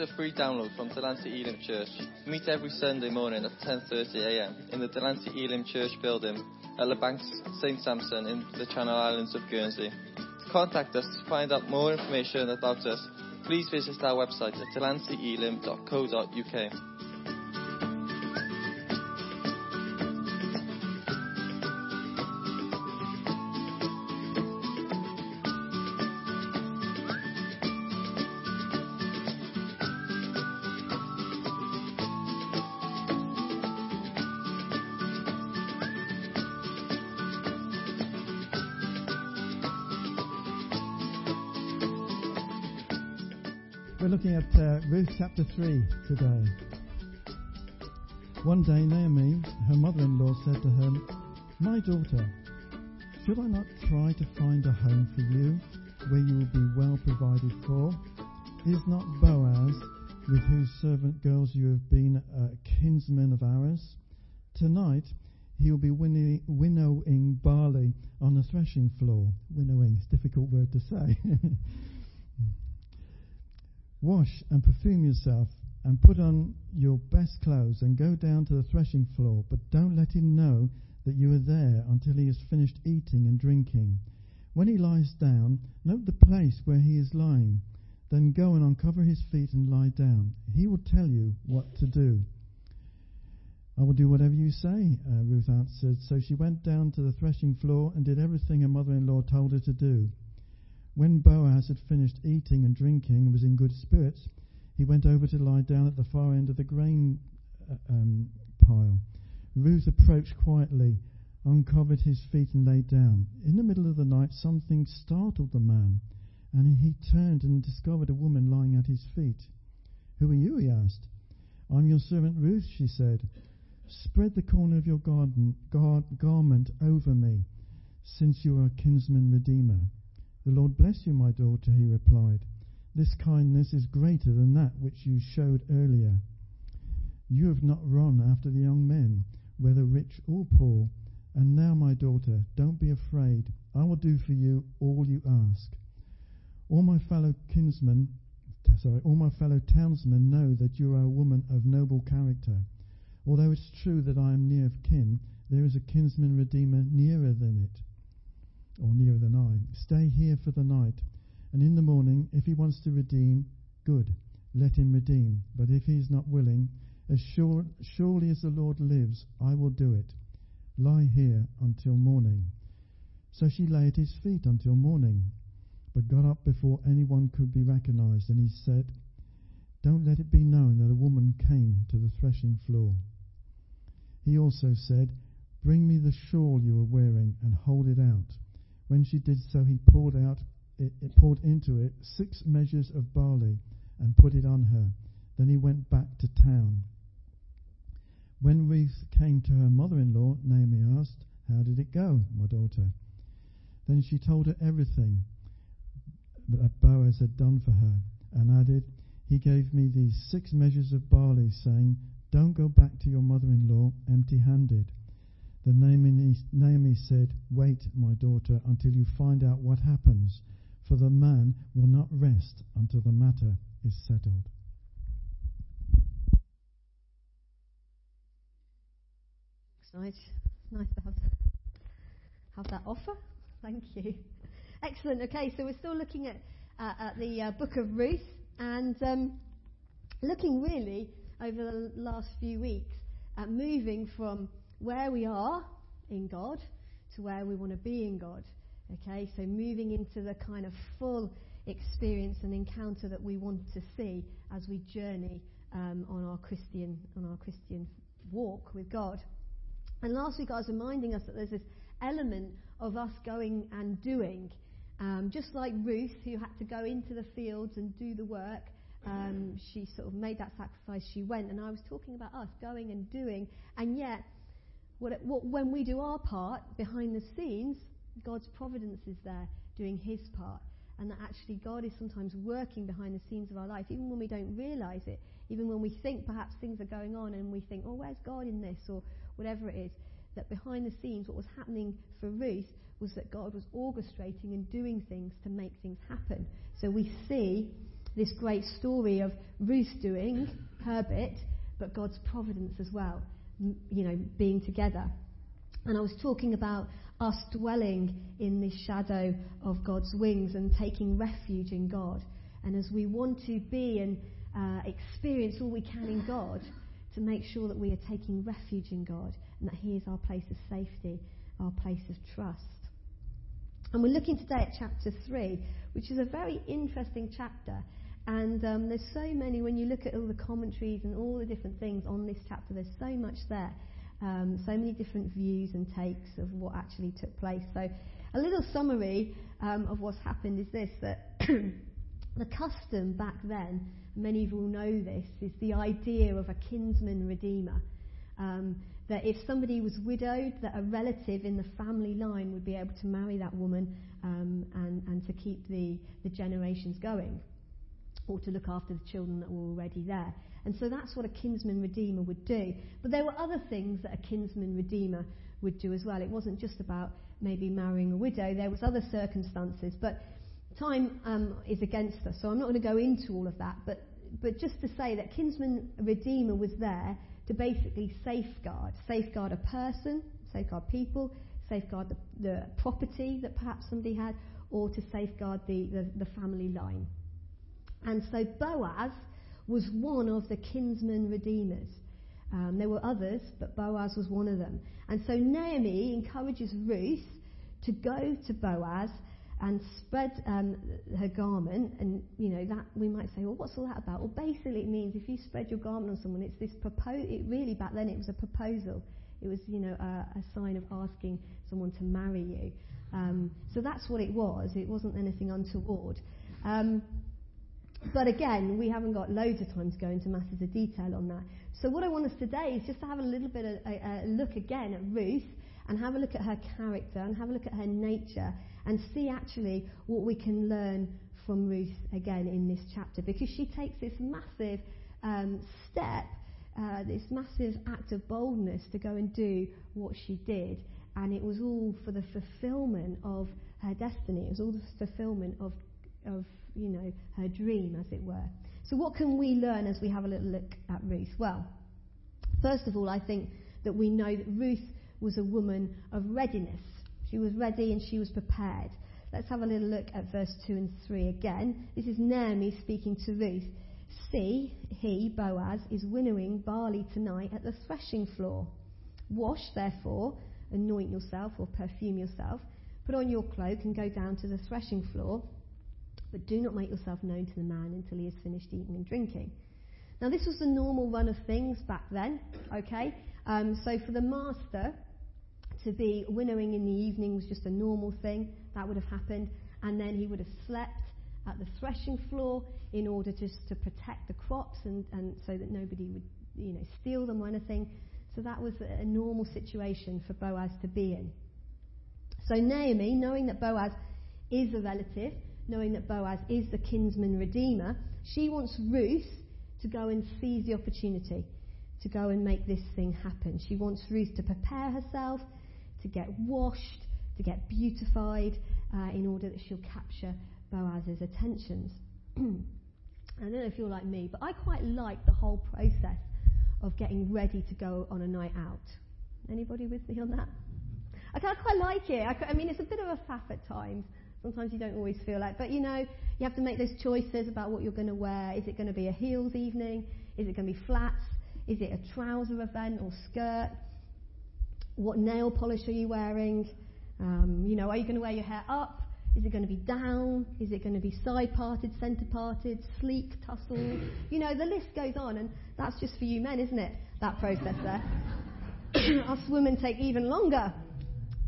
a free download from Delancey Elim Church. Meet every Sunday morning at 10.30am in the Delancey Elim Church building at Le Banks St Sampson in the Channel Islands of Guernsey. To contact us to find out more information about us, please visit our website at delanceyelim.co.uk. chapter 3 today. One day, Naomi, her mother in law, said to her, My daughter, should I not try to find a home for you where you will be well provided for? Is not Boaz, with whose servant girls you have been a kinsman of ours? Tonight he will be winnowing barley on the threshing floor. Winnowing, it's a difficult word to say. Wash and perfume yourself, and put on your best clothes, and go down to the threshing floor. But don't let him know that you are there until he has finished eating and drinking. When he lies down, note the place where he is lying. Then go and uncover his feet and lie down. He will tell you what to do. I will do whatever you say, uh, Ruth answered. So she went down to the threshing floor and did everything her mother in law told her to do. When Boaz had finished eating and drinking and was in good spirits, he went over to lie down at the far end of the grain uh, um, pile. Ruth approached quietly, uncovered his feet, and lay down. In the middle of the night, something startled the man, and he turned and discovered a woman lying at his feet. Who are you? he asked. I'm your servant Ruth, she said. Spread the corner of your garden, gar- garment over me, since you are a kinsman redeemer. The Lord bless you, my daughter, he replied. This kindness is greater than that which you showed earlier. You have not run after the young men, whether rich or poor. And now, my daughter, don't be afraid. I will do for you all you ask. All my fellow kinsmen, sorry, all my fellow townsmen know that you are a woman of noble character. Although it's true that I am near of kin, there is a kinsman redeemer nearer than it or nearer than I. Stay here for the night, and in the morning, if he wants to redeem, good, let him redeem. But if he is not willing, as sure, surely as the Lord lives, I will do it. Lie here until morning. So she lay at his feet until morning, but got up before anyone could be recognized, and he said, Don't let it be known that a woman came to the threshing floor. He also said, Bring me the shawl you are wearing and hold it out. When she did so, he poured out it, it poured into it six measures of barley and put it on her. Then he went back to town. When Ruth came to her mother-in-law, Naomi asked, "How did it go, my daughter?" Then she told her everything that Boaz had done for her, and added, "He gave me these six measures of barley, saying." Don't go back to your mother in law empty handed. Then Naomi, Naomi said, Wait, my daughter, until you find out what happens, for the man will not rest until the matter is settled. Nice, nice to have, have that offer. Thank you. Excellent. Okay, so we're still looking at, uh, at the uh, book of Ruth and um, looking really over the last few weeks at moving from where we are in God to where we want to be in God. Okay, so moving into the kind of full experience and encounter that we want to see as we journey um, on our Christian on our Christian walk with God. And last week I was reminding us that there's this element of us going and doing, um, just like Ruth, who had to go into the fields and do the work. Um, she sort of made that sacrifice. She went, and I was talking about us going and doing, and yet, when we do our part behind the scenes, God's providence is there doing His part, and that actually God is sometimes working behind the scenes of our life, even when we don't realize it, even when we think perhaps things are going on, and we think, oh, where's God in this, or whatever it is. That behind the scenes, what was happening for Ruth was that God was orchestrating and doing things to make things happen. So we see this great story of Ruth doing her bit, but God's providence as well, you know, being together. And I was talking about us dwelling in the shadow of God's wings and taking refuge in God. And as we want to be and uh, experience all we can in God, to make sure that we are taking refuge in God and that He is our place of safety, our place of trust. And we're looking today at chapter 3, which is a very interesting chapter. And um, there's so many, when you look at all the commentaries and all the different things on this chapter, there's so much there. Um, so many different views and takes of what actually took place. So, a little summary um, of what's happened is this that the custom back then, many of you will know this, is the idea of a kinsman redeemer. Um, that if somebody was widowed, that a relative in the family line would be able to marry that woman um, and, and to keep the, the generations going, or to look after the children that were already there. And so that's what a kinsman redeemer would do. But there were other things that a kinsman redeemer would do as well. It wasn't just about maybe marrying a widow, there was other circumstances. But time um, is against us, so I'm not going to go into all of that. But, but just to say that kinsman redeemer was there to basically safeguard, safeguard a person, safeguard people, safeguard the, the property that perhaps somebody had, or to safeguard the, the, the family line. And so Boaz was one of the kinsman redeemers. Um, there were others, but Boaz was one of them. And so Naomi encourages Ruth to go to Boaz and spread um, her garment. And, you know, that we might say, well, what's all that about? Well, basically, it means if you spread your garment on someone, it's this proposal. It really, back then, it was a proposal. It was, you know, a, a sign of asking someone to marry you. Um, so that's what it was. It wasn't anything untoward. Um, but again, we haven't got loads of time to go into masses of detail on that. So what I want us today is just to have a little bit of a, a look again at Ruth and have a look at her character and have a look at her nature and see actually what we can learn from Ruth again in this chapter because she takes this massive um, step, uh, this massive act of boldness to go and do what she did. And it was all for the fulfillment of her destiny. It was all the fulfillment of, of you know, her dream, as it were. So, what can we learn as we have a little look at Ruth? Well, first of all, I think that we know that Ruth was a woman of readiness. She was ready and she was prepared. Let's have a little look at verse 2 and 3 again. This is Naomi speaking to Ruth. See, he, Boaz, is winnowing barley tonight at the threshing floor. Wash, therefore, anoint yourself or perfume yourself, put on your cloak and go down to the threshing floor, but do not make yourself known to the man until he has finished eating and drinking. Now, this was the normal run of things back then, okay? Um, so for the master, to be winnowing in the evening was just a normal thing. That would have happened. And then he would have slept at the threshing floor in order just to protect the crops and, and so that nobody would you know, steal them or anything. So that was a, a normal situation for Boaz to be in. So Naomi, knowing that Boaz is a relative, knowing that Boaz is the kinsman redeemer, she wants Ruth to go and seize the opportunity to go and make this thing happen. She wants Ruth to prepare herself, to get washed, to get beautified, uh, in order that she'll capture Boaz's attentions. I don't know if you're like me, but I quite like the whole process of getting ready to go on a night out. Anybody with me on that? I quite like it. I, I mean, it's a bit of a faff at times. Sometimes you don't always feel like, but you know, you have to make those choices about what you're going to wear. Is it going to be a heels evening? Is it going to be flats? Is it a trouser event or skirt? What nail polish are you wearing? Um, you know, are you going to wear your hair up? Is it going to be down? Is it going to be side parted, centre parted, sleek, tousled? You know, the list goes on, and that's just for you men, isn't it? That process there. Us women take even longer.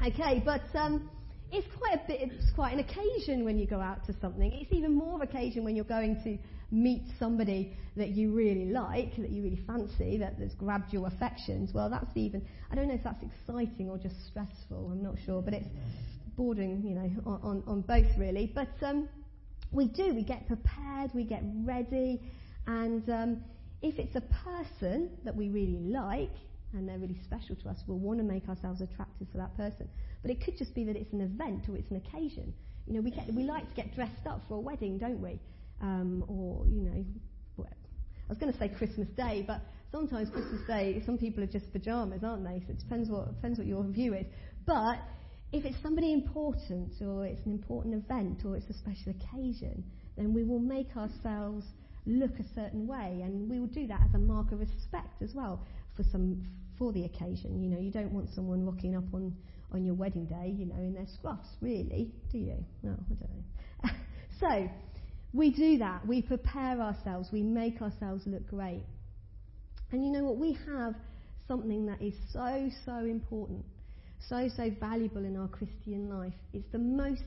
Okay, but um, it's quite a bit. It's quite an occasion when you go out to something. It's even more of occasion when you're going to meet somebody that you really like, that you really fancy, that, that's grabbed your affections. Well, that's even. I don't know if that's exciting or just stressful. I'm not sure, but it's bordering, you know, on, on, on both really. But um, we do. We get prepared. We get ready, and um, if it's a person that we really like and they're really special to us, we'll want to make ourselves attractive for that person. But it could just be that it's an event or it's an occasion. You know, we, get, we like to get dressed up for a wedding, don't we? um, or, you know, I was going to say Christmas Day, but sometimes Christmas Day, some people are just pajamas, aren't they? So it depends what, depends what your view is. But if it's somebody important, or it's an important event, or it's a special occasion, then we will make ourselves look a certain way, and we will do that as a mark of respect as well for some for the occasion. You know, you don't want someone rocking up on on your wedding day, you know, in their scruffs, really, do you? No, I don't know. so we do that. We prepare ourselves. We make ourselves look great. And you know what? We have something that is so, so important, so, so valuable in our Christian life. It's the most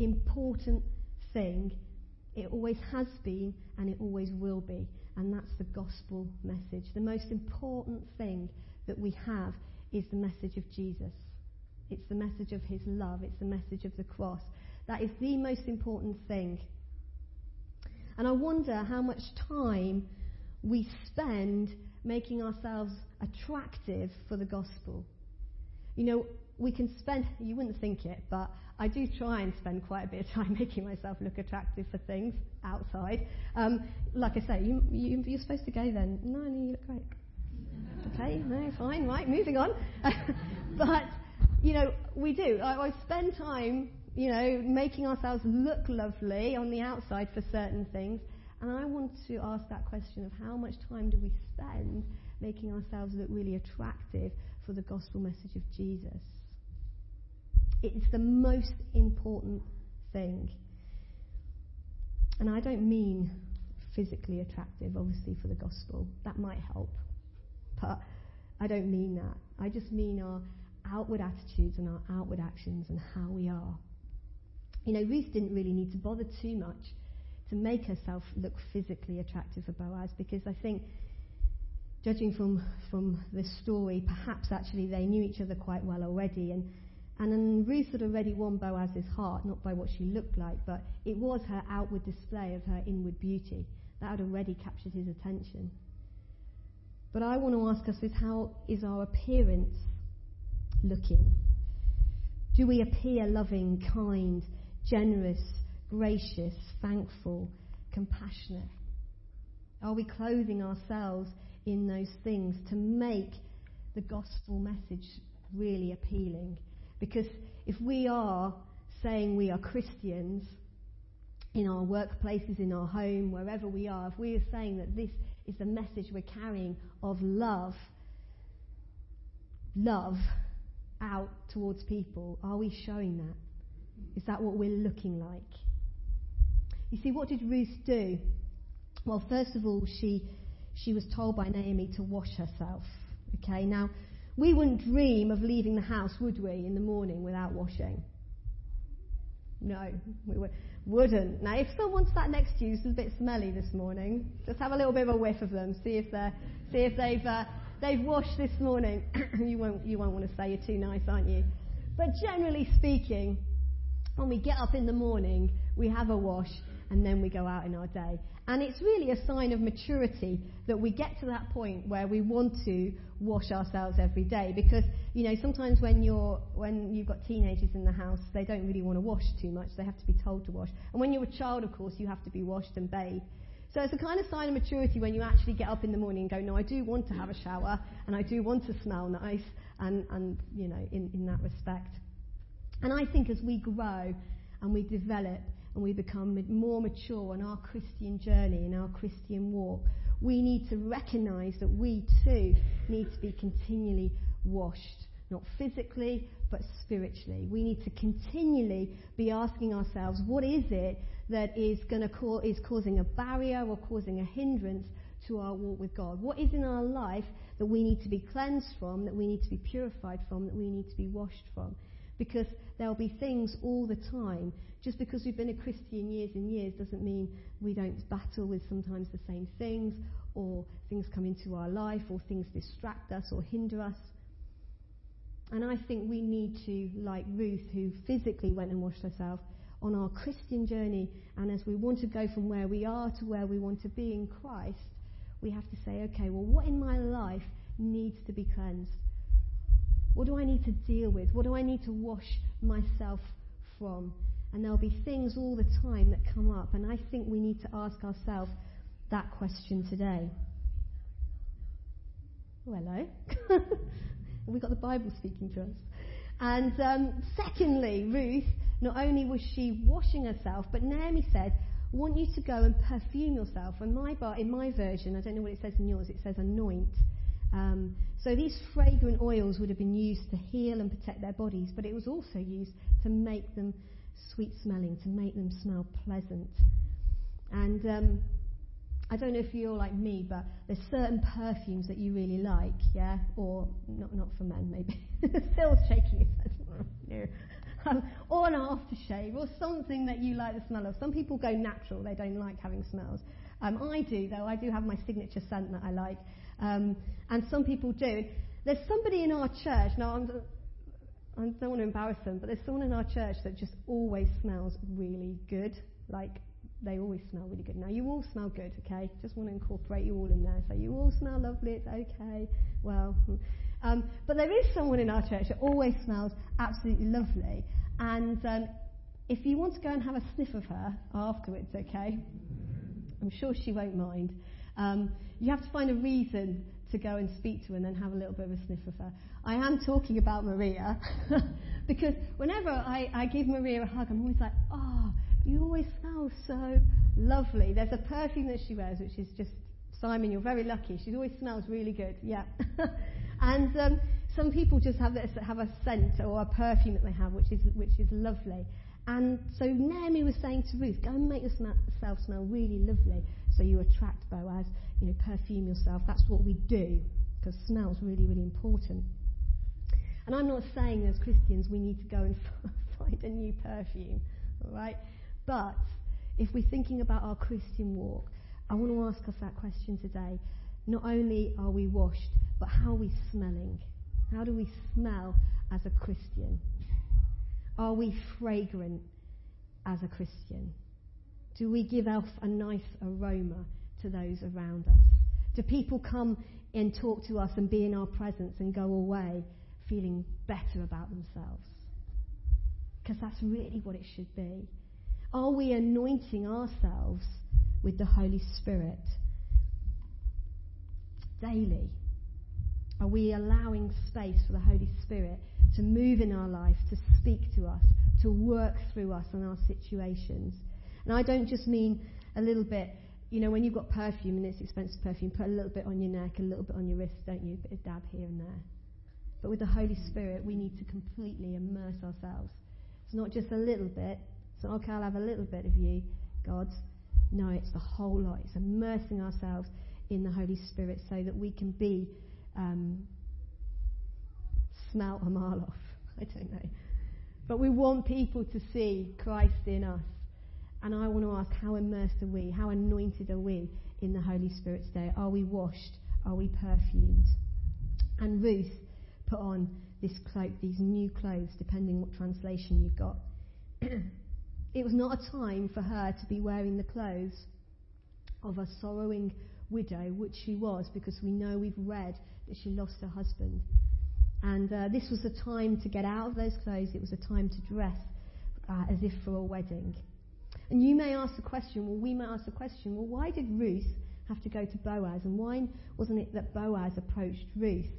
important thing. It always has been and it always will be. And that's the gospel message. The most important thing that we have is the message of Jesus. It's the message of his love. It's the message of the cross. That is the most important thing. And I wonder how much time we spend making ourselves attractive for the gospel. You know, we can spend, you wouldn't think it, but I do try and spend quite a bit of time making myself look attractive for things outside. Um, like I say, you, you, you're supposed to go then. No, no, you look great. Okay, no, fine, right, moving on. but, you know, we do. I, I spend time you know, making ourselves look lovely on the outside for certain things. And I want to ask that question of how much time do we spend making ourselves look really attractive for the gospel message of Jesus? It's the most important thing. And I don't mean physically attractive, obviously, for the gospel. That might help. But I don't mean that. I just mean our outward attitudes and our outward actions and how we are. You know, Ruth didn't really need to bother too much to make herself look physically attractive for Boaz because I think, judging from, from the story, perhaps actually they knew each other quite well already. And, and Ruth had already won Boaz's heart, not by what she looked like, but it was her outward display of her inward beauty. That had already captured his attention. But I want to ask us is how is our appearance looking? Do we appear loving, kind, generous, gracious, thankful, compassionate? Are we clothing ourselves in those things to make the gospel message really appealing? Because if we are saying we are Christians in our workplaces, in our home, wherever we are, if we are saying that this is the message we're carrying of love, love out towards people, are we showing that? Is that what we're looking like? You see, what did Ruth do? Well, first of all, she, she was told by Naomi to wash herself. Okay, now, we wouldn't dream of leaving the house, would we, in the morning without washing? No, we would, wouldn't. Now, if someone sat next to you who's a bit smelly this morning, just have a little bit of a whiff of them. See if they're, see if they've, uh, they've washed this morning. you won't, you won't want to say you're too nice, aren't you? But generally speaking, when we get up in the morning, we have a wash, and then we go out in our day. And it's really a sign of maturity that we get to that point where we want to wash ourselves every day. Because, you know, sometimes when, you're, when you've got teenagers in the house, they don't really want to wash too much. They have to be told to wash. And when you're a child, of course, you have to be washed and bathed. So it's a kind of sign of maturity when you actually get up in the morning and go, no, I do want to have a shower and I do want to smell nice and, and you know, in, in that respect. And I think as we grow and we develop and we become more mature on our Christian journey, in our Christian walk, we need to recognize that we too need to be continually washed, not physically, but spiritually. We need to continually be asking ourselves, what is it that is going to co- is causing a barrier or causing a hindrance to our walk with God? What is in our life that we need to be cleansed from, that we need to be purified from, that we need to be washed from? Because there'll be things all the time. Just because we've been a Christian years and years doesn't mean we don't battle with sometimes the same things, or things come into our life, or things distract us or hinder us. And I think we need to, like Ruth, who physically went and washed herself, on our Christian journey, and as we want to go from where we are to where we want to be in Christ, we have to say, okay, well, what in my life needs to be cleansed? What do I need to deal with? What do I need to wash myself from? And there'll be things all the time that come up. And I think we need to ask ourselves that question today. Oh, hello. we got the Bible speaking to us. And um, secondly, Ruth, not only was she washing herself, but Naomi said, I want you to go and perfume yourself. And my bar, in my version, I don't know what it says in yours, it says anoint. Um, so these fragrant oils would have been used to heal and protect their bodies, but it was also used to make them sweet smelling, to make them smell pleasant. And um, I don't know if you're like me, but there's certain perfumes that you really like, yeah? Or not, not for men, maybe. Phil's shaking his head. no. Um, or an aftershave, or something that you like the smell of. Some people go natural, they don't like having smells. Um, I do, though. I do have my signature scent that I like. Um, and some people do. There's somebody in our church, now I'm, I don't want to embarrass them, but there's someone in our church that just always smells really good. Like, they always smell really good. Now, you all smell good, okay? Just want to incorporate you all in there. So, you all smell lovely, it's okay. Well, hmm. um, but there is someone in our church that always smells absolutely lovely. And um, if you want to go and have a sniff of her afterwards, okay? I'm sure she won't mind. Um, you have to find a reason to go and speak to her and then have a little bit of a sniff of her. I am talking about Maria because whenever I, I give Maria a hug, I'm always like, oh, you always smell so lovely. There's a perfume that she wears, which is just, Simon, you're very lucky. She always smells really good. Yeah. and um, some people just have this, have a scent or a perfume that they have, which is, which is lovely. And so Naomi was saying to Ruth, go and make yourself smell really lovely so you attract Boaz. You know, perfume yourself. That's what we do because smell's really, really important. And I'm not saying as Christians we need to go and find a new perfume, all right? But if we're thinking about our Christian walk, I want to ask us that question today. Not only are we washed, but how are we smelling? How do we smell as a Christian? Are we fragrant as a Christian? Do we give off a nice aroma to those around us? Do people come and talk to us and be in our presence and go away feeling better about themselves? Because that's really what it should be. Are we anointing ourselves with the Holy Spirit daily? Are we allowing space for the Holy Spirit to move in our life, to speak to us, to work through us and our situations? And I don't just mean a little bit, you know, when you've got perfume and it's expensive perfume, put a little bit on your neck, a little bit on your wrist, don't you? A bit of dab here and there. But with the Holy Spirit, we need to completely immerse ourselves. It's not just a little bit. Not, okay, I'll have a little bit of you, God. No, it's the whole lot. It's immersing ourselves in the Holy Spirit so that we can be um, smell a mile off. I don't know. But we want people to see Christ in us. And I want to ask, how immersed are we? How anointed are we in the Holy Spirit today? Are we washed? Are we perfumed? And Ruth put on this cloak, these new clothes, depending what translation you've got. it was not a time for her to be wearing the clothes of a sorrowing widow, which she was, because we know we've read that she lost her husband. And uh, this was a time to get out of those clothes. It was a time to dress uh, as if for a wedding. And you may ask the question, well, we may ask the question, well, why did Ruth have to go to Boaz? And why wasn't it that Boaz approached Ruth?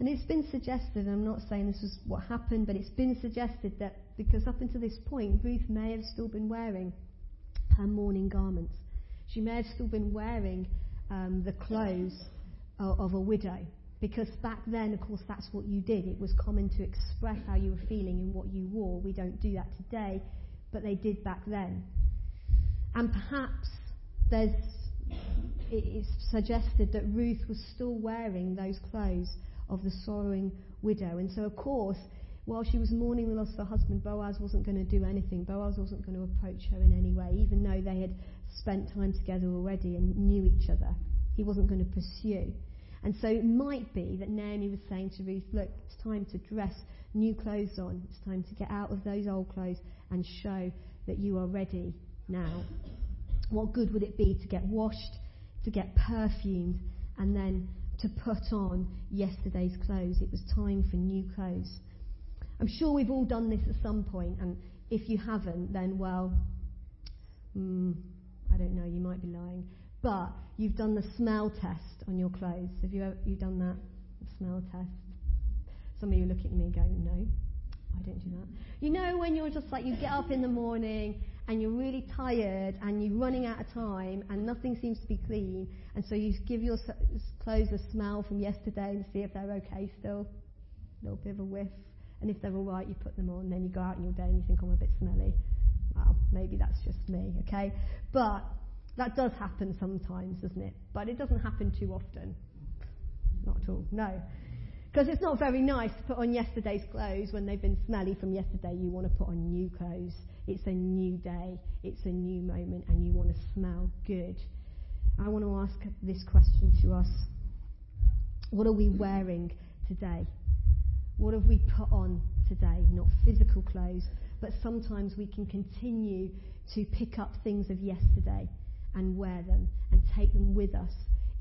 And it's been suggested, and I'm not saying this is what happened, but it's been suggested that because up until this point, Ruth may have still been wearing her mourning garments. She may have still been wearing um, the clothes of a widow. Because back then, of course, that's what you did. It was common to express how you were feeling in what you wore. We don't do that today but they did back then. And perhaps there's, it's suggested that Ruth was still wearing those clothes of the sorrowing widow. And so, of course, while she was mourning the loss of her husband, Boaz wasn't going to do anything. Boaz wasn't going to approach her in any way, even though they had spent time together already and knew each other. He wasn't going to pursue. And so it might be that Naomi was saying to Ruth, look, it's time to dress new clothes on. It's time to get out of those old clothes and show that you are ready now. What good would it be to get washed, to get perfumed, and then to put on yesterday's clothes? It was time for new clothes. I'm sure we've all done this at some point, and If you haven't, then, well, mm, I don't know, you might be lying. But you've done the smell test on your clothes. Have you, ever, you done that? Smell test? Some of you look at me and go, no, I don't do that. You know when you're just like, you get up in the morning and you're really tired and you're running out of time and nothing seems to be clean, and so you give your clothes a smell from yesterday and see if they're okay still. A little bit of a whiff. And if they're all right, you put them on. And then you go out in your day and you think, oh, I'm a bit smelly. Well, maybe that's just me, okay? But that does happen sometimes, doesn't it? But it doesn't happen too often. Not at all, no. Because it's not very nice to put on yesterday's clothes when they've been smelly from yesterday. You want to put on new clothes. It's a new day, it's a new moment, and you want to smell good. I want to ask this question to us What are we wearing today? What have we put on today? Not physical clothes, but sometimes we can continue to pick up things of yesterday and wear them and take them with us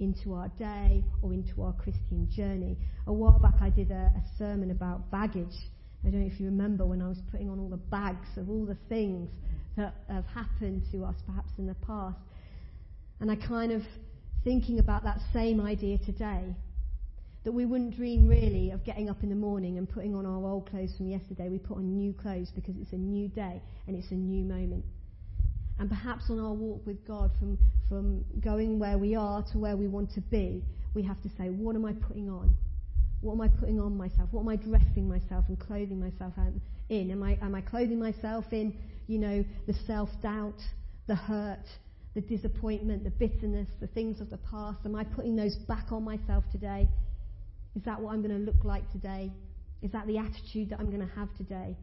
into our day or into our Christian journey. A while back, I did a, a sermon about baggage I don't know if you remember when I was putting on all the bags of all the things that have happened to us perhaps in the past. And I kind of thinking about that same idea today. That we wouldn't dream really of getting up in the morning and putting on our old clothes from yesterday. We put on new clothes because it's a new day and it's a new moment. And perhaps on our walk with God, from, from going where we are to where we want to be, we have to say, What am I putting on? What am I putting on myself? What am I dressing myself and clothing myself in? Am I, am I clothing myself in, you know, the self doubt, the hurt, the disappointment, the bitterness, the things of the past? Am I putting those back on myself today? Is that what I'm going to look like today? Is that the attitude that I'm going to have today?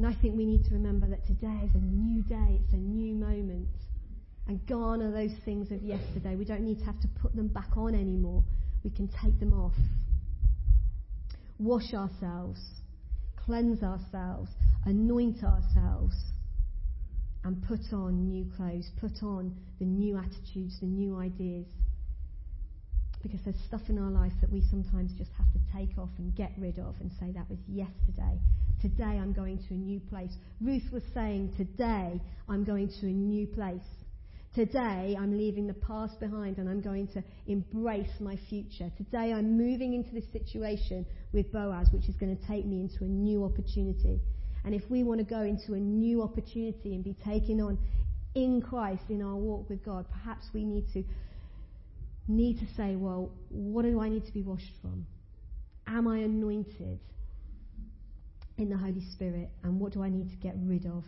And I think we need to remember that today is a new day, it's a new moment. And garner those things of yesterday. We don't need to have to put them back on anymore we can take them off. Wash ourselves, cleanse ourselves, anoint ourselves, and put on new clothes, put on the new attitudes, the new ideas. Because there's stuff in our life that we sometimes just have to take off and get rid of and say, that was yesterday. Today I'm going to a new place. Ruth was saying, today I'm going to a new place. Today, I'm leaving the past behind and I'm going to embrace my future. Today, I'm moving into this situation with Boaz, which is going to take me into a new opportunity. And if we want to go into a new opportunity and be taken on in Christ in our walk with God, perhaps we need to need to say, well, what do I need to be washed from? Am I anointed in the Holy Spirit? And what do I need to get rid of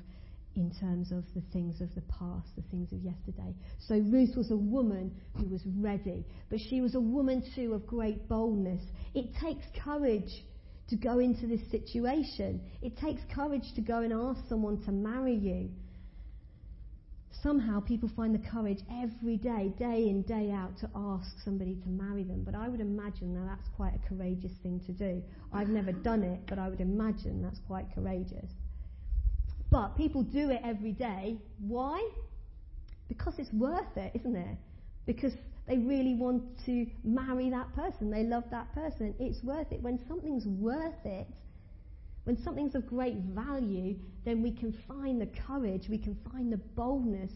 in terms of the things of the past, the things of yesterday. So Ruth was a woman who was ready, but she was a woman too of great boldness. It takes courage to go into this situation. It takes courage to go and ask someone to marry you. Somehow people find the courage every day, day in, day out, to ask somebody to marry them. But I would imagine now that's quite a courageous thing to do. I've never done it, but I would imagine that's quite courageous. But people do it every day. Why? Because it's worth it, isn't it? Because they really want to marry that person. They love that person. It's worth it. When something's worth it, when something's of great value, then we can find the courage, we can find the boldness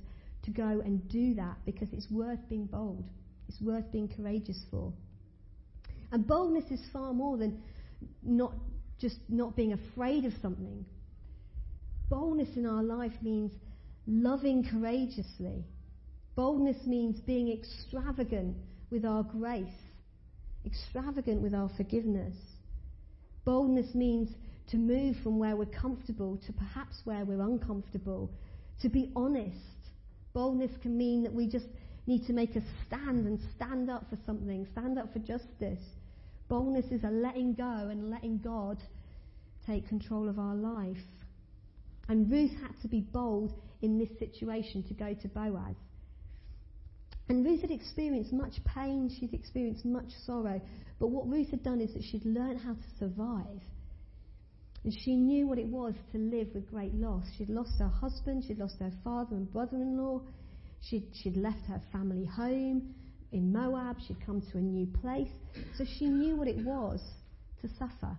to go and do that because it's worth being bold. It's worth being courageous for. And boldness is far more than not just not being afraid of something, Boldness in our life means loving courageously. Boldness means being extravagant with our grace, extravagant with our forgiveness. Boldness means to move from where we're comfortable to perhaps where we're uncomfortable, to be honest. Boldness can mean that we just need to make a stand and stand up for something, stand up for justice. Boldness is a letting go and letting God take control of our life. And Ruth had to be bold in this situation to go to Boaz. And Ruth had experienced much pain, she'd experienced much sorrow. But what Ruth had done is that she'd learned how to survive. And she knew what it was to live with great loss. She'd lost her husband, she'd lost her father and brother in law, she'd, she'd left her family home in Moab, she'd come to a new place. So she knew what it was to suffer.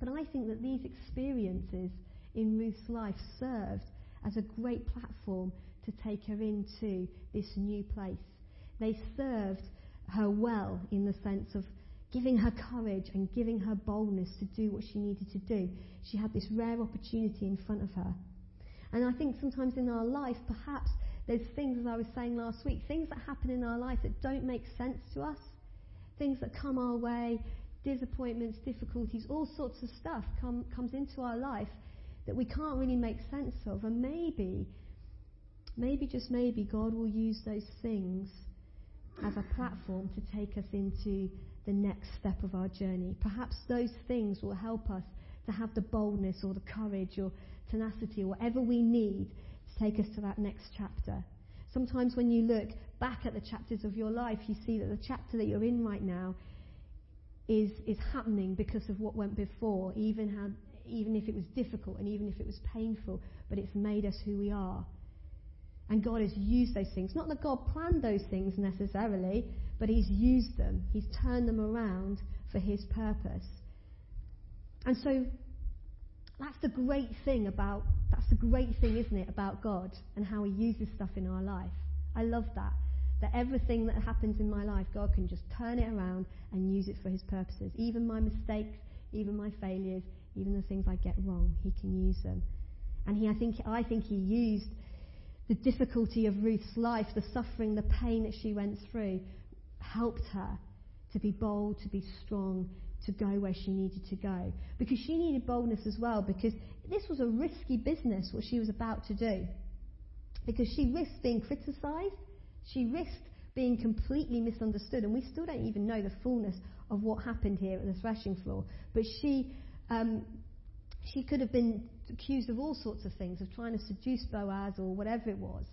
But I think that these experiences in Ruth's life served as a great platform to take her into this new place. They served her well in the sense of giving her courage and giving her boldness to do what she needed to do. She had this rare opportunity in front of her. And I think sometimes in our life, perhaps there's things, as I was saying last week, things that happen in our life that don't make sense to us, things that come our way, disappointments, difficulties, all sorts of stuff come, comes into our life that we can't really make sense of. And maybe, maybe just maybe, God will use those things as a platform to take us into the next step of our journey. Perhaps those things will help us to have the boldness or the courage or tenacity or whatever we need to take us to that next chapter. Sometimes when you look back at the chapters of your life, you see that the chapter that you're in right now is, is happening because of what went before, even, how, even if it was difficult and even if it was painful, but it's made us who we are. And God has used those things. Not that God planned those things necessarily, but He's used them. He's turned them around for His purpose. And so that's the great thing about, that's the great thing, isn't it, about God and how He uses stuff in our life. I love that. That everything that happens in my life, God can just turn it around and use it for His purposes. Even my mistakes, even my failures, even the things I get wrong, He can use them. And he, I think, I think He used the difficulty of Ruth's life, the suffering, the pain that she went through, helped her to be bold, to be strong, to go where she needed to go. Because she needed boldness as well, because this was a risky business, what she was about to do. Because she risked being criticised, she risked being completely misunderstood, and we still don't even know the fullness of what happened here at the threshing floor. But she, um, she could have been accused of all sorts of things, of trying to seduce Boaz or whatever it was.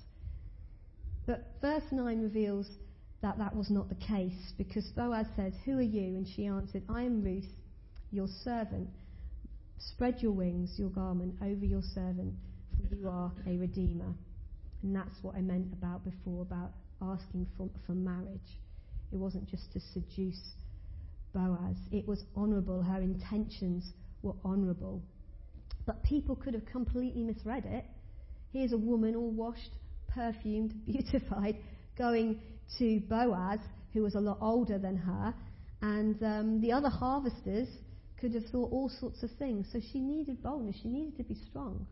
But verse 9 reveals that that was not the case because Boaz says, Who are you? And she answered, I am Ruth, your servant. Spread your wings, your garment, over your servant, for you are a redeemer. And that's what I meant about before, about asking for, for marriage. It wasn't just to seduce Boaz, it was honourable. Her intentions were honourable. But people could have completely misread it. Here's a woman all washed, perfumed, beautified, going to Boaz, who was a lot older than her, and um, the other harvesters could have thought all sorts of things. So she needed boldness. She needed to be strong.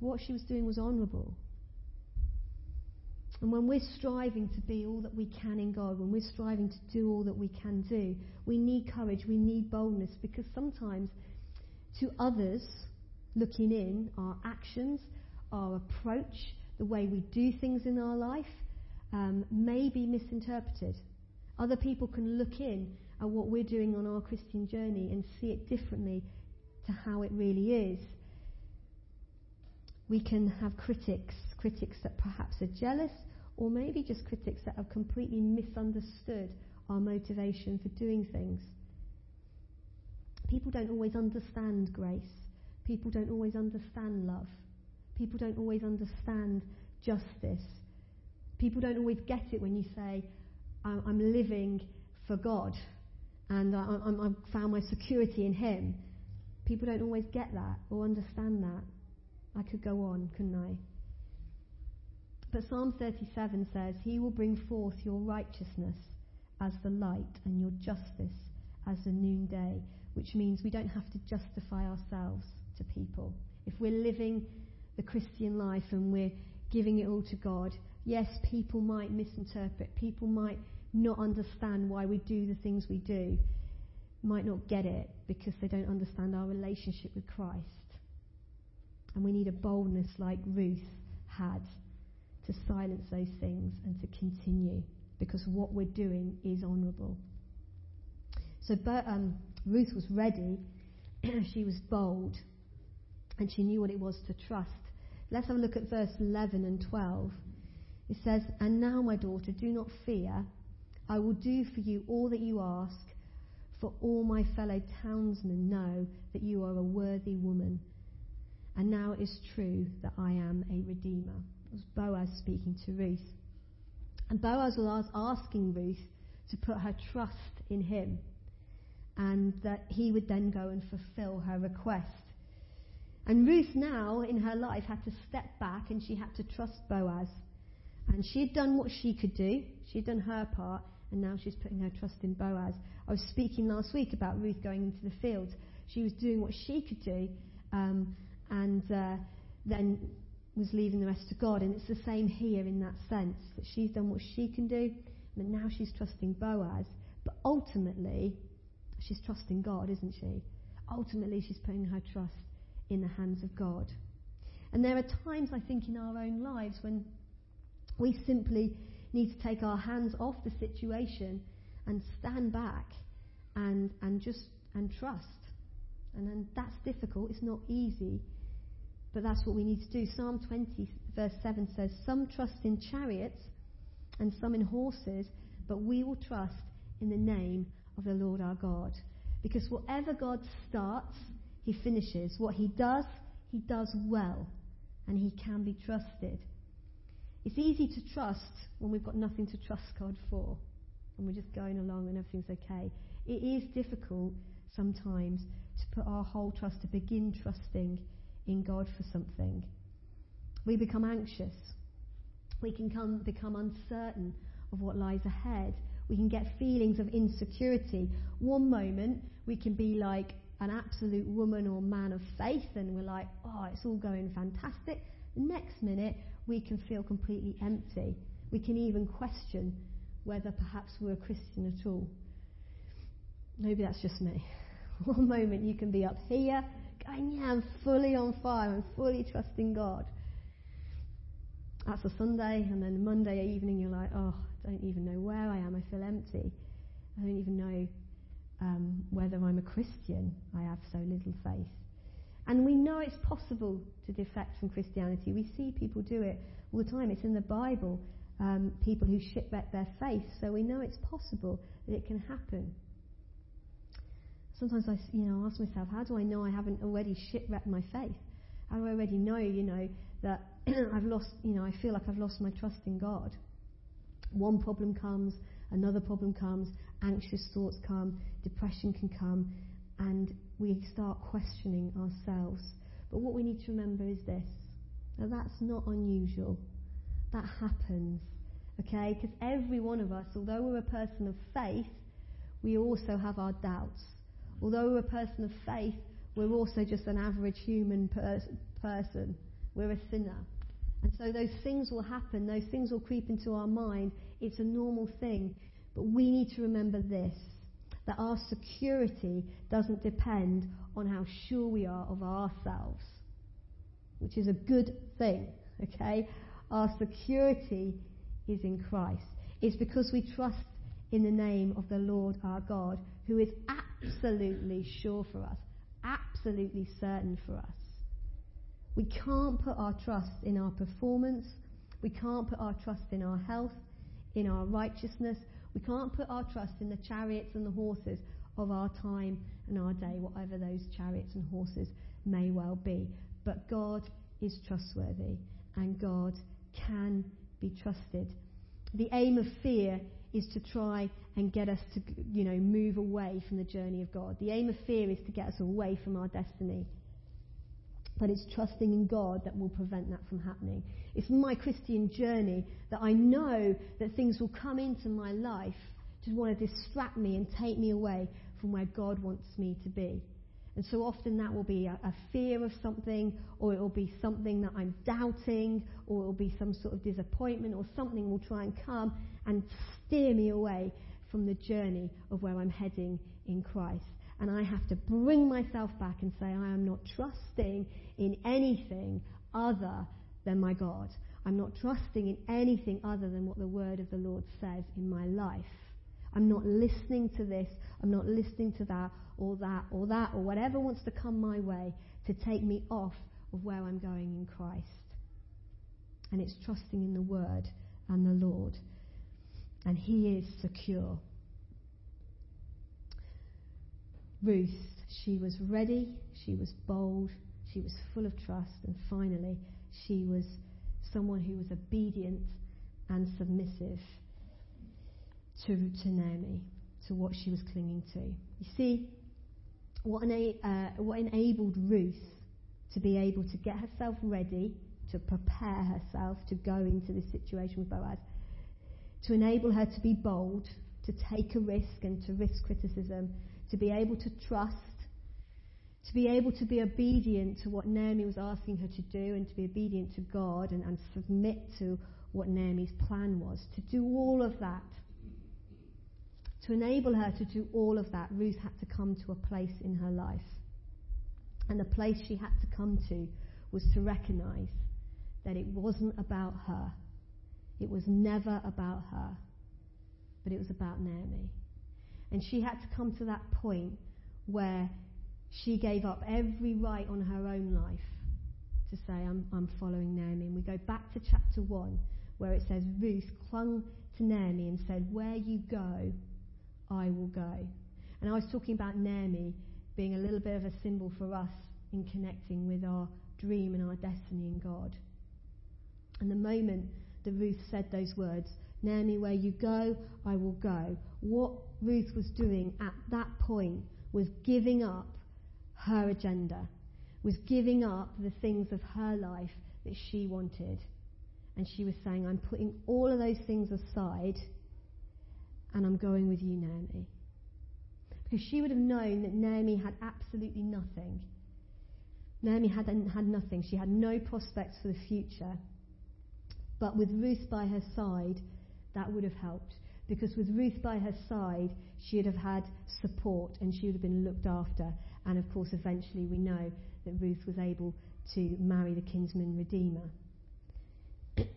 What she was doing was honourable. And when we're striving to be all that we can in God, when we're striving to do all that we can do, we need courage, we need boldness, because sometimes to others looking in, our actions, our approach, the way we do things in our life, um, may be misinterpreted. Other people can look in at what we're doing on our Christian journey and see it differently to how it really is. We can have critics, critics that perhaps are jealous, or maybe just critics that have completely misunderstood our motivation for doing things. People don't always understand grace. People don't always understand love. People don't always understand justice. People don't always get it when you say, I'm living for God and I've found my security in Him. People don't always get that or understand that. I could go on, couldn't I? But Psalm 37 says, He will bring forth your righteousness as the light and your justice as the noonday, which means we don't have to justify ourselves to people. If we're living the Christian life and we're giving it all to God, yes, people might misinterpret, people might not understand why we do the things we do, might not get it because they don't understand our relationship with Christ. And we need a boldness like Ruth had to silence those things and to continue because what we're doing is honourable. So um, Ruth was ready, she was bold, and she knew what it was to trust. Let's have a look at verse 11 and 12. It says, And now, my daughter, do not fear. I will do for you all that you ask, for all my fellow townsmen know that you are a worthy woman. And now it is true that I am a redeemer. It was Boaz speaking to Ruth. And Boaz was asking Ruth to put her trust in him and that he would then go and fulfill her request. And Ruth now, in her life, had to step back and she had to trust Boaz. And she had done what she could do. She had done her part, and now she's putting her trust in Boaz. I was speaking last week about Ruth going into the field. She was doing what she could do, um, and uh, then was leaving the rest to God. And it's the same here in that sense that she's done what she can do, but now she's trusting Boaz. But ultimately, she's trusting God, isn't she? Ultimately, she's putting her trust in the hands of God. And there are times, I think, in our own lives when we simply need to take our hands off the situation and stand back and, and just and trust. And then that's difficult. It's not easy. But that's what we need to do. Psalm 20, verse 7 says, Some trust in chariots and some in horses, but we will trust in the name of the Lord our God. Because whatever God starts, he finishes. What he does, he does well. And he can be trusted. It's easy to trust when we've got nothing to trust God for and we're just going along and everything's okay. It is difficult sometimes to put our whole trust, to begin trusting in God for something. We become anxious. We can come, become uncertain of what lies ahead. We can get feelings of insecurity. One moment, we can be like an absolute woman or man of faith, and we're like, oh, it's all going fantastic. The next minute, we can feel completely empty. We can even question whether perhaps we're a Christian at all. Maybe that's just me. One moment you can be up here going, yeah, I'm fully on fire, I'm fully trusting God. That's a Sunday, and then Monday evening you're like, oh, I don't even know where I am, I feel empty. I don't even know um, whether I'm a Christian. I have so little faith. And we know it's possible to defect from Christianity. We see people do it all the time. It's in the Bible, um, people who shipwreck their faith. So we know it's possible that it can happen. Sometimes I, you know, ask myself, how do I know I haven't already shipwrecked my faith? How do I already know, you know, that I've lost, you know, I feel like I've lost my trust in God? One problem comes, another problem comes, anxious thoughts come, depression can come, and we start questioning ourselves. But what we need to remember is this now that's not unusual. That happens. Okay? Because every one of us, although we're a person of faith, we also have our doubts. Although we're a person of faith, we're also just an average human person. We're a sinner. And so those things will happen, those things will creep into our mind. It's a normal thing. But we need to remember this that our security doesn't depend on how sure we are of ourselves, which is a good thing, okay? Our security is in Christ. It's because we trust in the name of the Lord our God, who is absolutely sure for us, absolutely certain for us. We can't put our trust in our performance. We can't put our trust in our health, in our righteousness. We can't put our trust in the chariots and the horses of our time and our day, whatever those chariots and horses may well be. But God is trustworthy and God can be trusted. The aim of fear is to try and get us to, you know, move away from the journey of God. The aim of fear is to get us away from our destiny. But it's trusting in God that will prevent that from happening. It's my Christian journey that I know that things will come into my life to want to distract me and take me away from where God wants me to be. And so often that will be a, a, fear of something, or it will be something that I'm doubting, or it will be some sort of disappointment, or something will try and come and steer me away from the journey of where I'm heading in Christ. And I have to bring myself back and say, I am not trusting in anything other than my God. I'm not trusting in anything other than what the word of the Lord says in my life. I'm not listening to this, I'm not listening to that, or that, or that, or whatever wants to come my way to take me off of where I'm going in Christ. And it's trusting in the word and the Lord. And He is secure. Ruth, she was ready, she was bold, she was full of trust, and finally, she was someone who was obedient and submissive to, to Naomi, to what she was clinging to. You see, what, ena- uh, what enabled Ruth to be able to get herself ready, to prepare herself to go into this situation with Boaz, to enable her to be bold, to take a risk and to risk criticism, to be able to trust, to be able to be obedient to what Naomi was asking her to do and to be obedient to God and, and submit to what Naomi's plan was. To do all of that, to enable her to do all of that, Ruth had to come to a place in her life. And the place she had to come to was to recognize that it wasn't about her. It was never about her, but it was about Naomi. And she had to come to that point where she gave up every right on her own life to say, I'm, I'm following Naomi. And we go back to chapter 1, where it says, Ruth clung to Naomi and said, Where you go, I will go. And I was talking about Naomi being a little bit of a symbol for us in connecting with our dream and our destiny in God. And the moment that Ruth said those words, Naomi, where you go, I will go, what Ruth was doing at that point was giving up her agenda, was giving up the things of her life that she wanted. And she was saying, I'm putting all of those things aside and I'm going with you, Naomi. Because she would have known that Naomi had absolutely nothing. Naomi had, had nothing. She had no prospects for the future. But with Ruth by her side, that would have helped. Because with Ruth by her side, she would have had support and she would have been looked after. And of course, eventually we know that Ruth was able to marry the kinsman redeemer.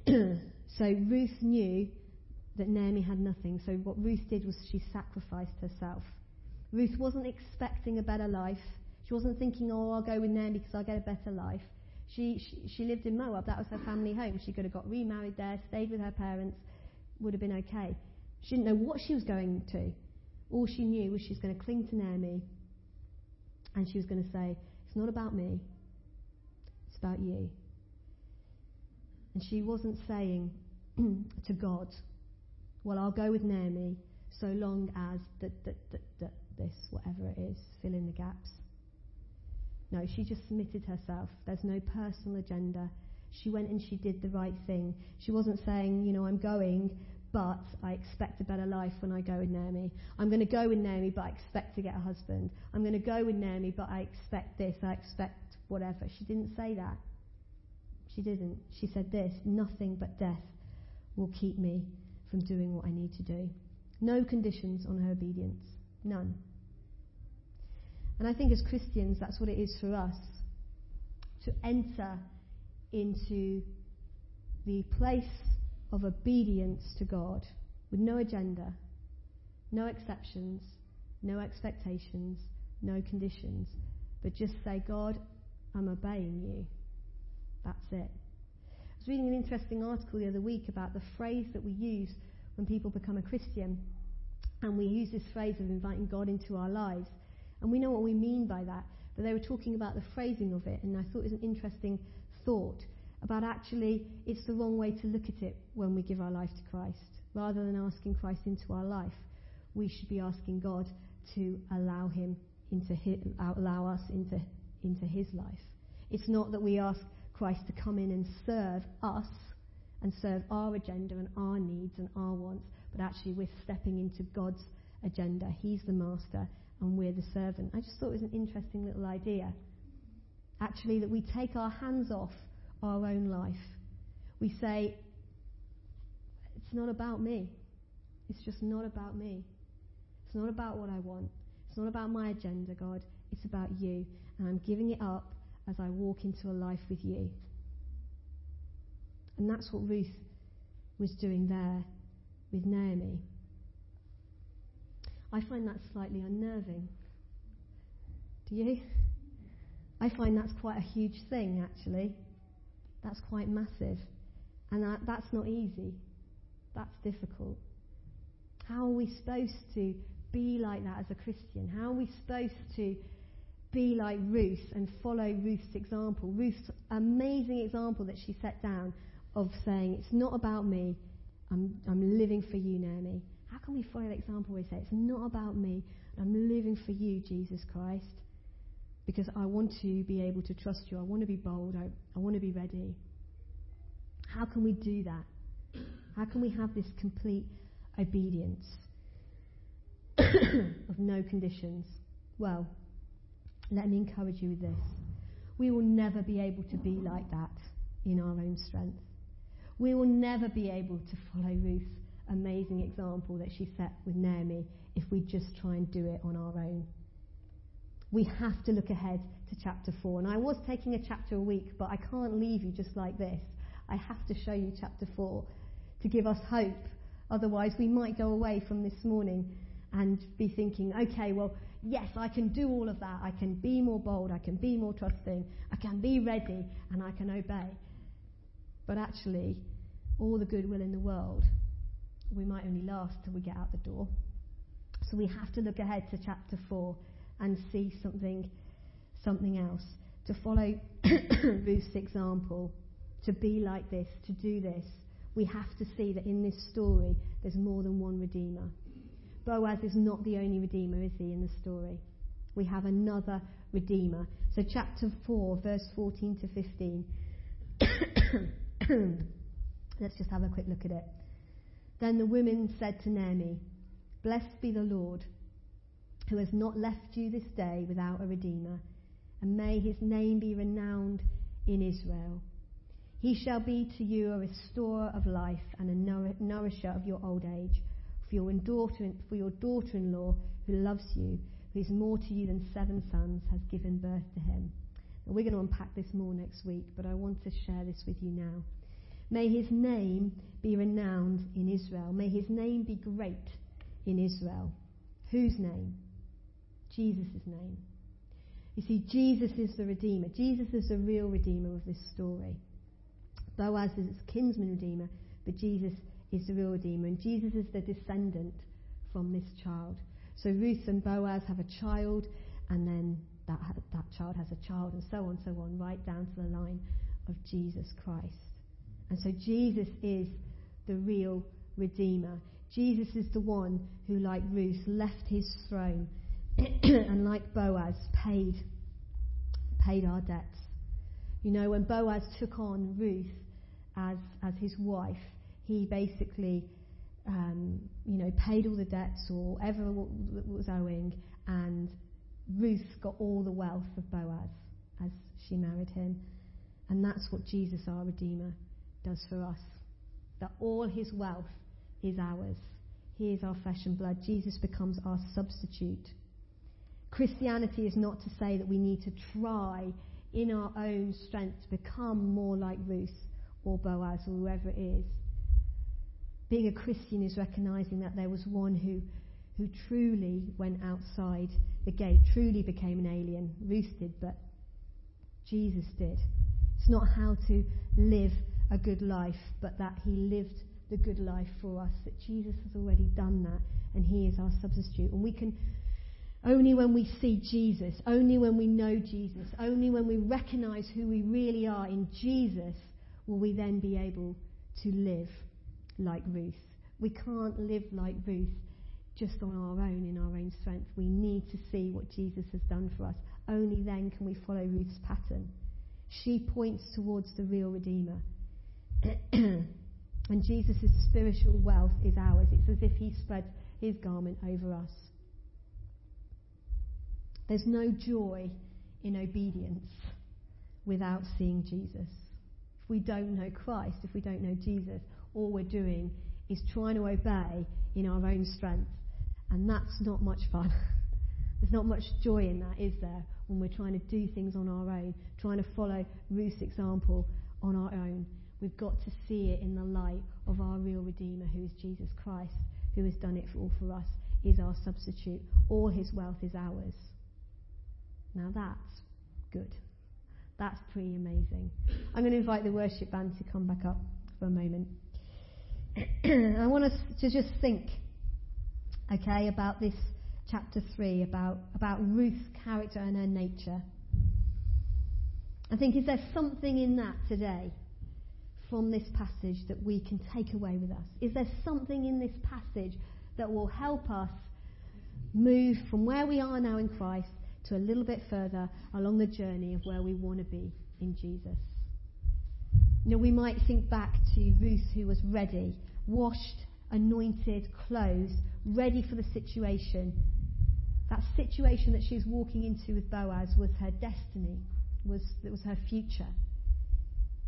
so Ruth knew that Naomi had nothing. So what Ruth did was she sacrificed herself. Ruth wasn't expecting a better life. She wasn't thinking, oh, I'll go with Naomi because I'll get a better life. She, she, she lived in Moab. That was her family home. She could have got remarried there, stayed with her parents, would have been okay. She didn't know what she was going to. All she knew was she was going to cling to Naomi and she was going to say, It's not about me, it's about you. And she wasn't saying to God, Well, I'll go with Naomi so long as that, that, that, this, whatever it is, fill in the gaps. No, she just submitted herself. There's no personal agenda. She went and she did the right thing. She wasn't saying, you know, I'm going, but I expect a better life when I go with Naomi. I'm going to go with Naomi, but I expect to get a husband. I'm going to go with Naomi, but I expect this, I expect whatever. She didn't say that. She didn't. She said this nothing but death will keep me from doing what I need to do. No conditions on her obedience. None. And I think as Christians, that's what it is for us to enter into the place of obedience to God with no agenda, no exceptions, no expectations, no conditions, but just say, God, I'm obeying you. That's it. I was reading an interesting article the other week about the phrase that we use when people become a Christian. And we use this phrase of inviting God into our lives. And we know what we mean by that, but they were talking about the phrasing of it, and I thought it was an interesting thought about actually it's the wrong way to look at it when we give our life to Christ. Rather than asking Christ into our life, we should be asking God to allow him into his, allow us into into his life. It's not that we ask Christ to come in and serve us and serve our agenda and our needs and our wants, but actually we're stepping into God's agenda. He's the master and we're the servant. I just thought it was an interesting little idea. Actually, that we take our hands off our own life. We say, it's not about me. It's just not about me. It's not about what I want. It's not about my agenda, God. It's about you. And I'm giving it up as I walk into a life with you. And that's what Ruth was doing there with Naomi. I find that slightly unnerving. Do you? I find that's quite a huge thing, actually. That's quite massive. And that, that's not easy. That's difficult. How are we supposed to be like that as a Christian? How are we supposed to be like Ruth and follow Ruth's example? Ruth's amazing example that she set down of saying, It's not about me, I'm, I'm living for you, Naomi. How can we follow the example where we say, It's not about me, I'm living for you, Jesus Christ? Because I want to be able to trust you. I want to be bold. I, I want to be ready. How can we do that? How can we have this complete obedience of no conditions? Well, let me encourage you with this. We will never be able to be like that in our own strength. We will never be able to follow Ruth's amazing example that she set with Naomi if we just try and do it on our own. We have to look ahead to chapter 4. And I was taking a chapter a week, but I can't leave you just like this. I have to show you chapter 4 to give us hope. Otherwise, we might go away from this morning and be thinking, okay, well, yes, I can do all of that. I can be more bold. I can be more trusting. I can be ready and I can obey. But actually, all the goodwill in the world, we might only last till we get out the door. So we have to look ahead to chapter 4 and see something, something else. To follow Ruth's example, to be like this, to do this, we have to see that in this story there's more than one Redeemer. Boaz is not the only Redeemer, is he, in the story? We have another Redeemer. So, chapter 4, verse 14 to 15. Let's just have a quick look at it. Then the women said to Naomi, Blessed be the Lord, who has not left you this day without a Redeemer, and may his name be renowned in Israel. He shall be to you a restorer of life and a nourisher of your old age for your daughter, for your daughter-in-law who loves you, who is more to you than seven sons, has given birth to him. Now, we're going to unpack this more next week, but I want to share this with you now. May his name be renowned in Israel. May his name be great in Israel. Whose name? Jesus' name. You see, Jesus is the Redeemer. Jesus is the real Redeemer of this story. Boaz is its kinsman Redeemer, but Jesus is the real Redeemer, and Jesus is the descendant from this child. So Ruth and Boaz have a child, and then that, that child has a child, and so on, so on, right down to the line of Jesus Christ. And so Jesus is the real Redeemer. Jesus is the one who, like Ruth, left his throne and, like Boaz, paid, paid our debts. You know, when Boaz took on Ruth as, as his wife, he basically, um, you know, paid all the debts or whatever was owing, and Ruth got all the wealth of Boaz as she married him. And that's what Jesus, our Redeemer, does for us. That all his wealth is ours. He is our flesh and blood. Jesus becomes our substitute. Christianity is not to say that we need to try in our own strength to become more like Ruth or Boaz or whoever it is. Being a Christian is recognizing that there was one who, who truly went outside the gate, truly became an alien. Ruth did, but Jesus did. It's not how to live a good life, but that he lived the good life for us, that Jesus has already done that, and he is our substitute. And we can, only when we see Jesus, only when we know Jesus, only when we recognize who we really are in Jesus, will we then be able to live like Ruth. We can't live like Ruth just on our own, in our own strength. We need to see what Jesus has done for us. Only then can we follow Ruth's pattern. She points towards the real Redeemer. and Jesus' spiritual wealth is ours. It's as if he spread his garment over us. There's no joy in obedience without seeing Jesus. If we don't know Christ, if we don't know Jesus, all we're doing is trying to obey in our own strength. And that's not much fun. There's not much joy in that, is there, when we're trying to do things on our own, trying to follow Ruth's example on our own. We've got to see it in the light of our real Redeemer, who is Jesus Christ, who has done it all for us, is our substitute. All his wealth is ours. Now that's good. That's pretty amazing. I'm going to invite the worship band to come back up for a moment. I want us to just think, okay, about this chapter 3, about, about Ruth's character and her nature. I think, is there something in that today from this passage that we can take away with us? Is there something in this passage that will help us move from where we are now in Christ to a little bit further along the journey of where we want to be in Jesus. You know, we might think back to Ruth who was ready, washed, anointed, clothed, ready for the situation. That situation that she was walking into with Boaz was her destiny, was, it was her future.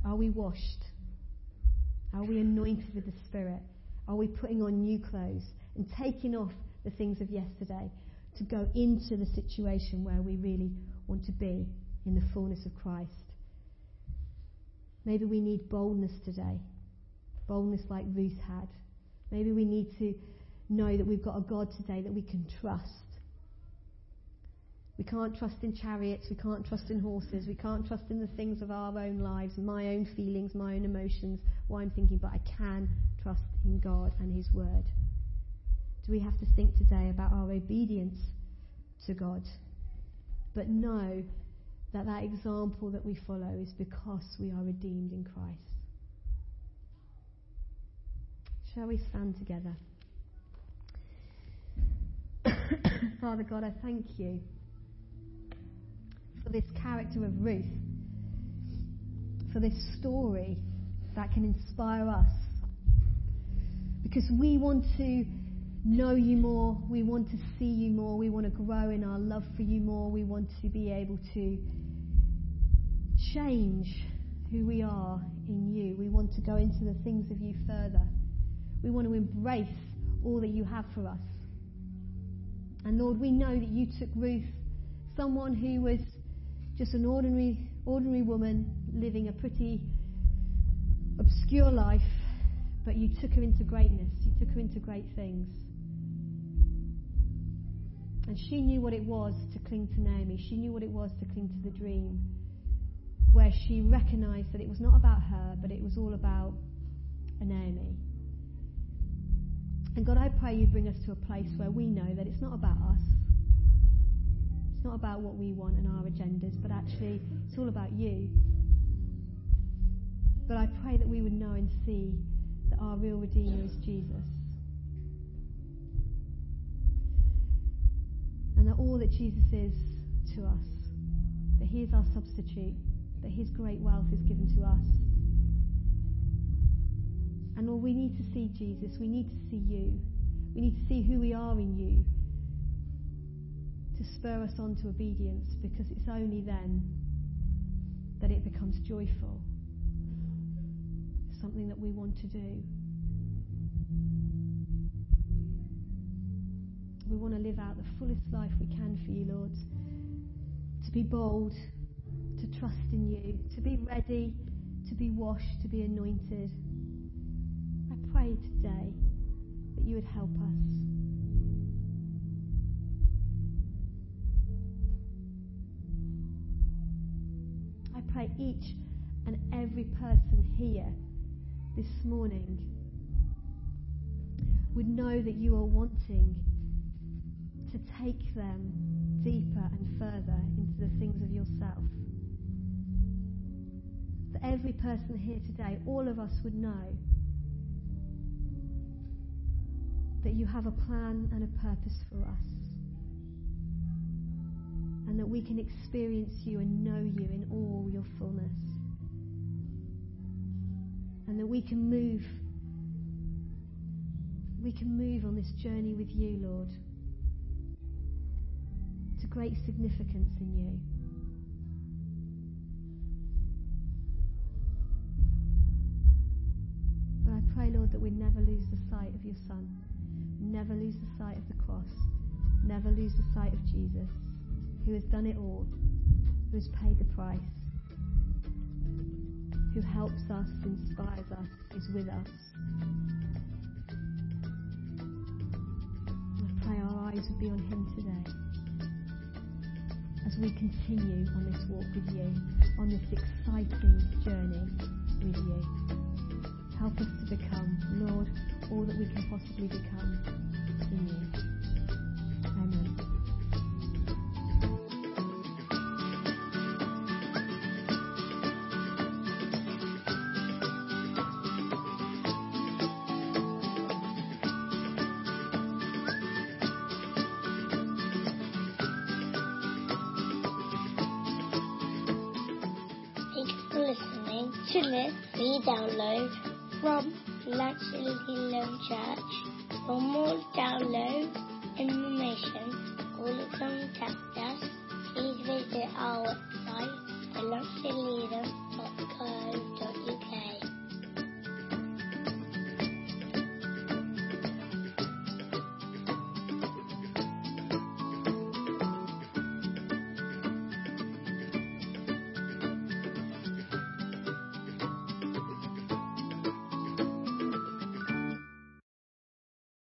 Are we washed? Are we anointed with the Spirit? Are we putting on new clothes and taking off the things of yesterday to go into the situation where we really want to be in the fullness of Christ? Maybe we need boldness today, boldness like Ruth had. Maybe we need to know that we've got a God today that we can trust. We can't trust in chariots, we can't trust in horses, we can't trust in the things of our own lives, my own feelings, my own emotions, what I'm thinking, but I can trust in God and His Word. Do we have to think today about our obedience to God? But know that that example that we follow is because we are redeemed in Christ. Shall we stand together? Father God, I thank you for this character of Ruth, for this story that can inspire us. Because we want to know you more, we want to see you more, we want to grow in our love for you more, we want to be able to change who we are in you. We want to go into the things of you further. We want to embrace all that you have for us. And Lord, we know that you took Ruth, someone who was just an ordinary, ordinary woman living a pretty obscure life, but you took her into greatness. You took her into great things. And she knew what it was to cling to Naomi. She knew what it was to cling to the dream, where she recognized that it was not about her, but it was all about Naomi. And God, I pray you bring us to a place where we know that it's not about us. It's not about what we want and our agendas, but actually it's all about you. But I pray that we would know and see that our real Redeemer is Jesus. And that all that Jesus is to us, that He is our substitute, that His great wealth is given to us. And Lord, we need to see Jesus. We need to see you. We need to see who we are in you to spur us on to obedience because it's only then that it becomes joyful. Something that we want to do. We want to live out the fullest life we can for you, Lord. To be bold, to trust in you, to be ready, to be washed, to be anointed I pray today that you would help us. I pray each and every person here this morning would know that you are wanting take them deeper and further into the things of yourself. That every person here today, all of us would know that you have a plan and a purpose for us. And that we can experience you and know you in all your fullness. And that we can move. We can move on this journey with you, Lord, great significance in you. But I pray, Lord, that we never lose the sight of your Son. Never lose the sight of the cross. Never lose the sight of Jesus, who has done it all, who has paid the price, who helps us, inspires us, is with us. I pray our eyes would be on him today as we continue on this walk with you, on this exciting journey with you. Help us to become, Lord, all that we can possibly become in you.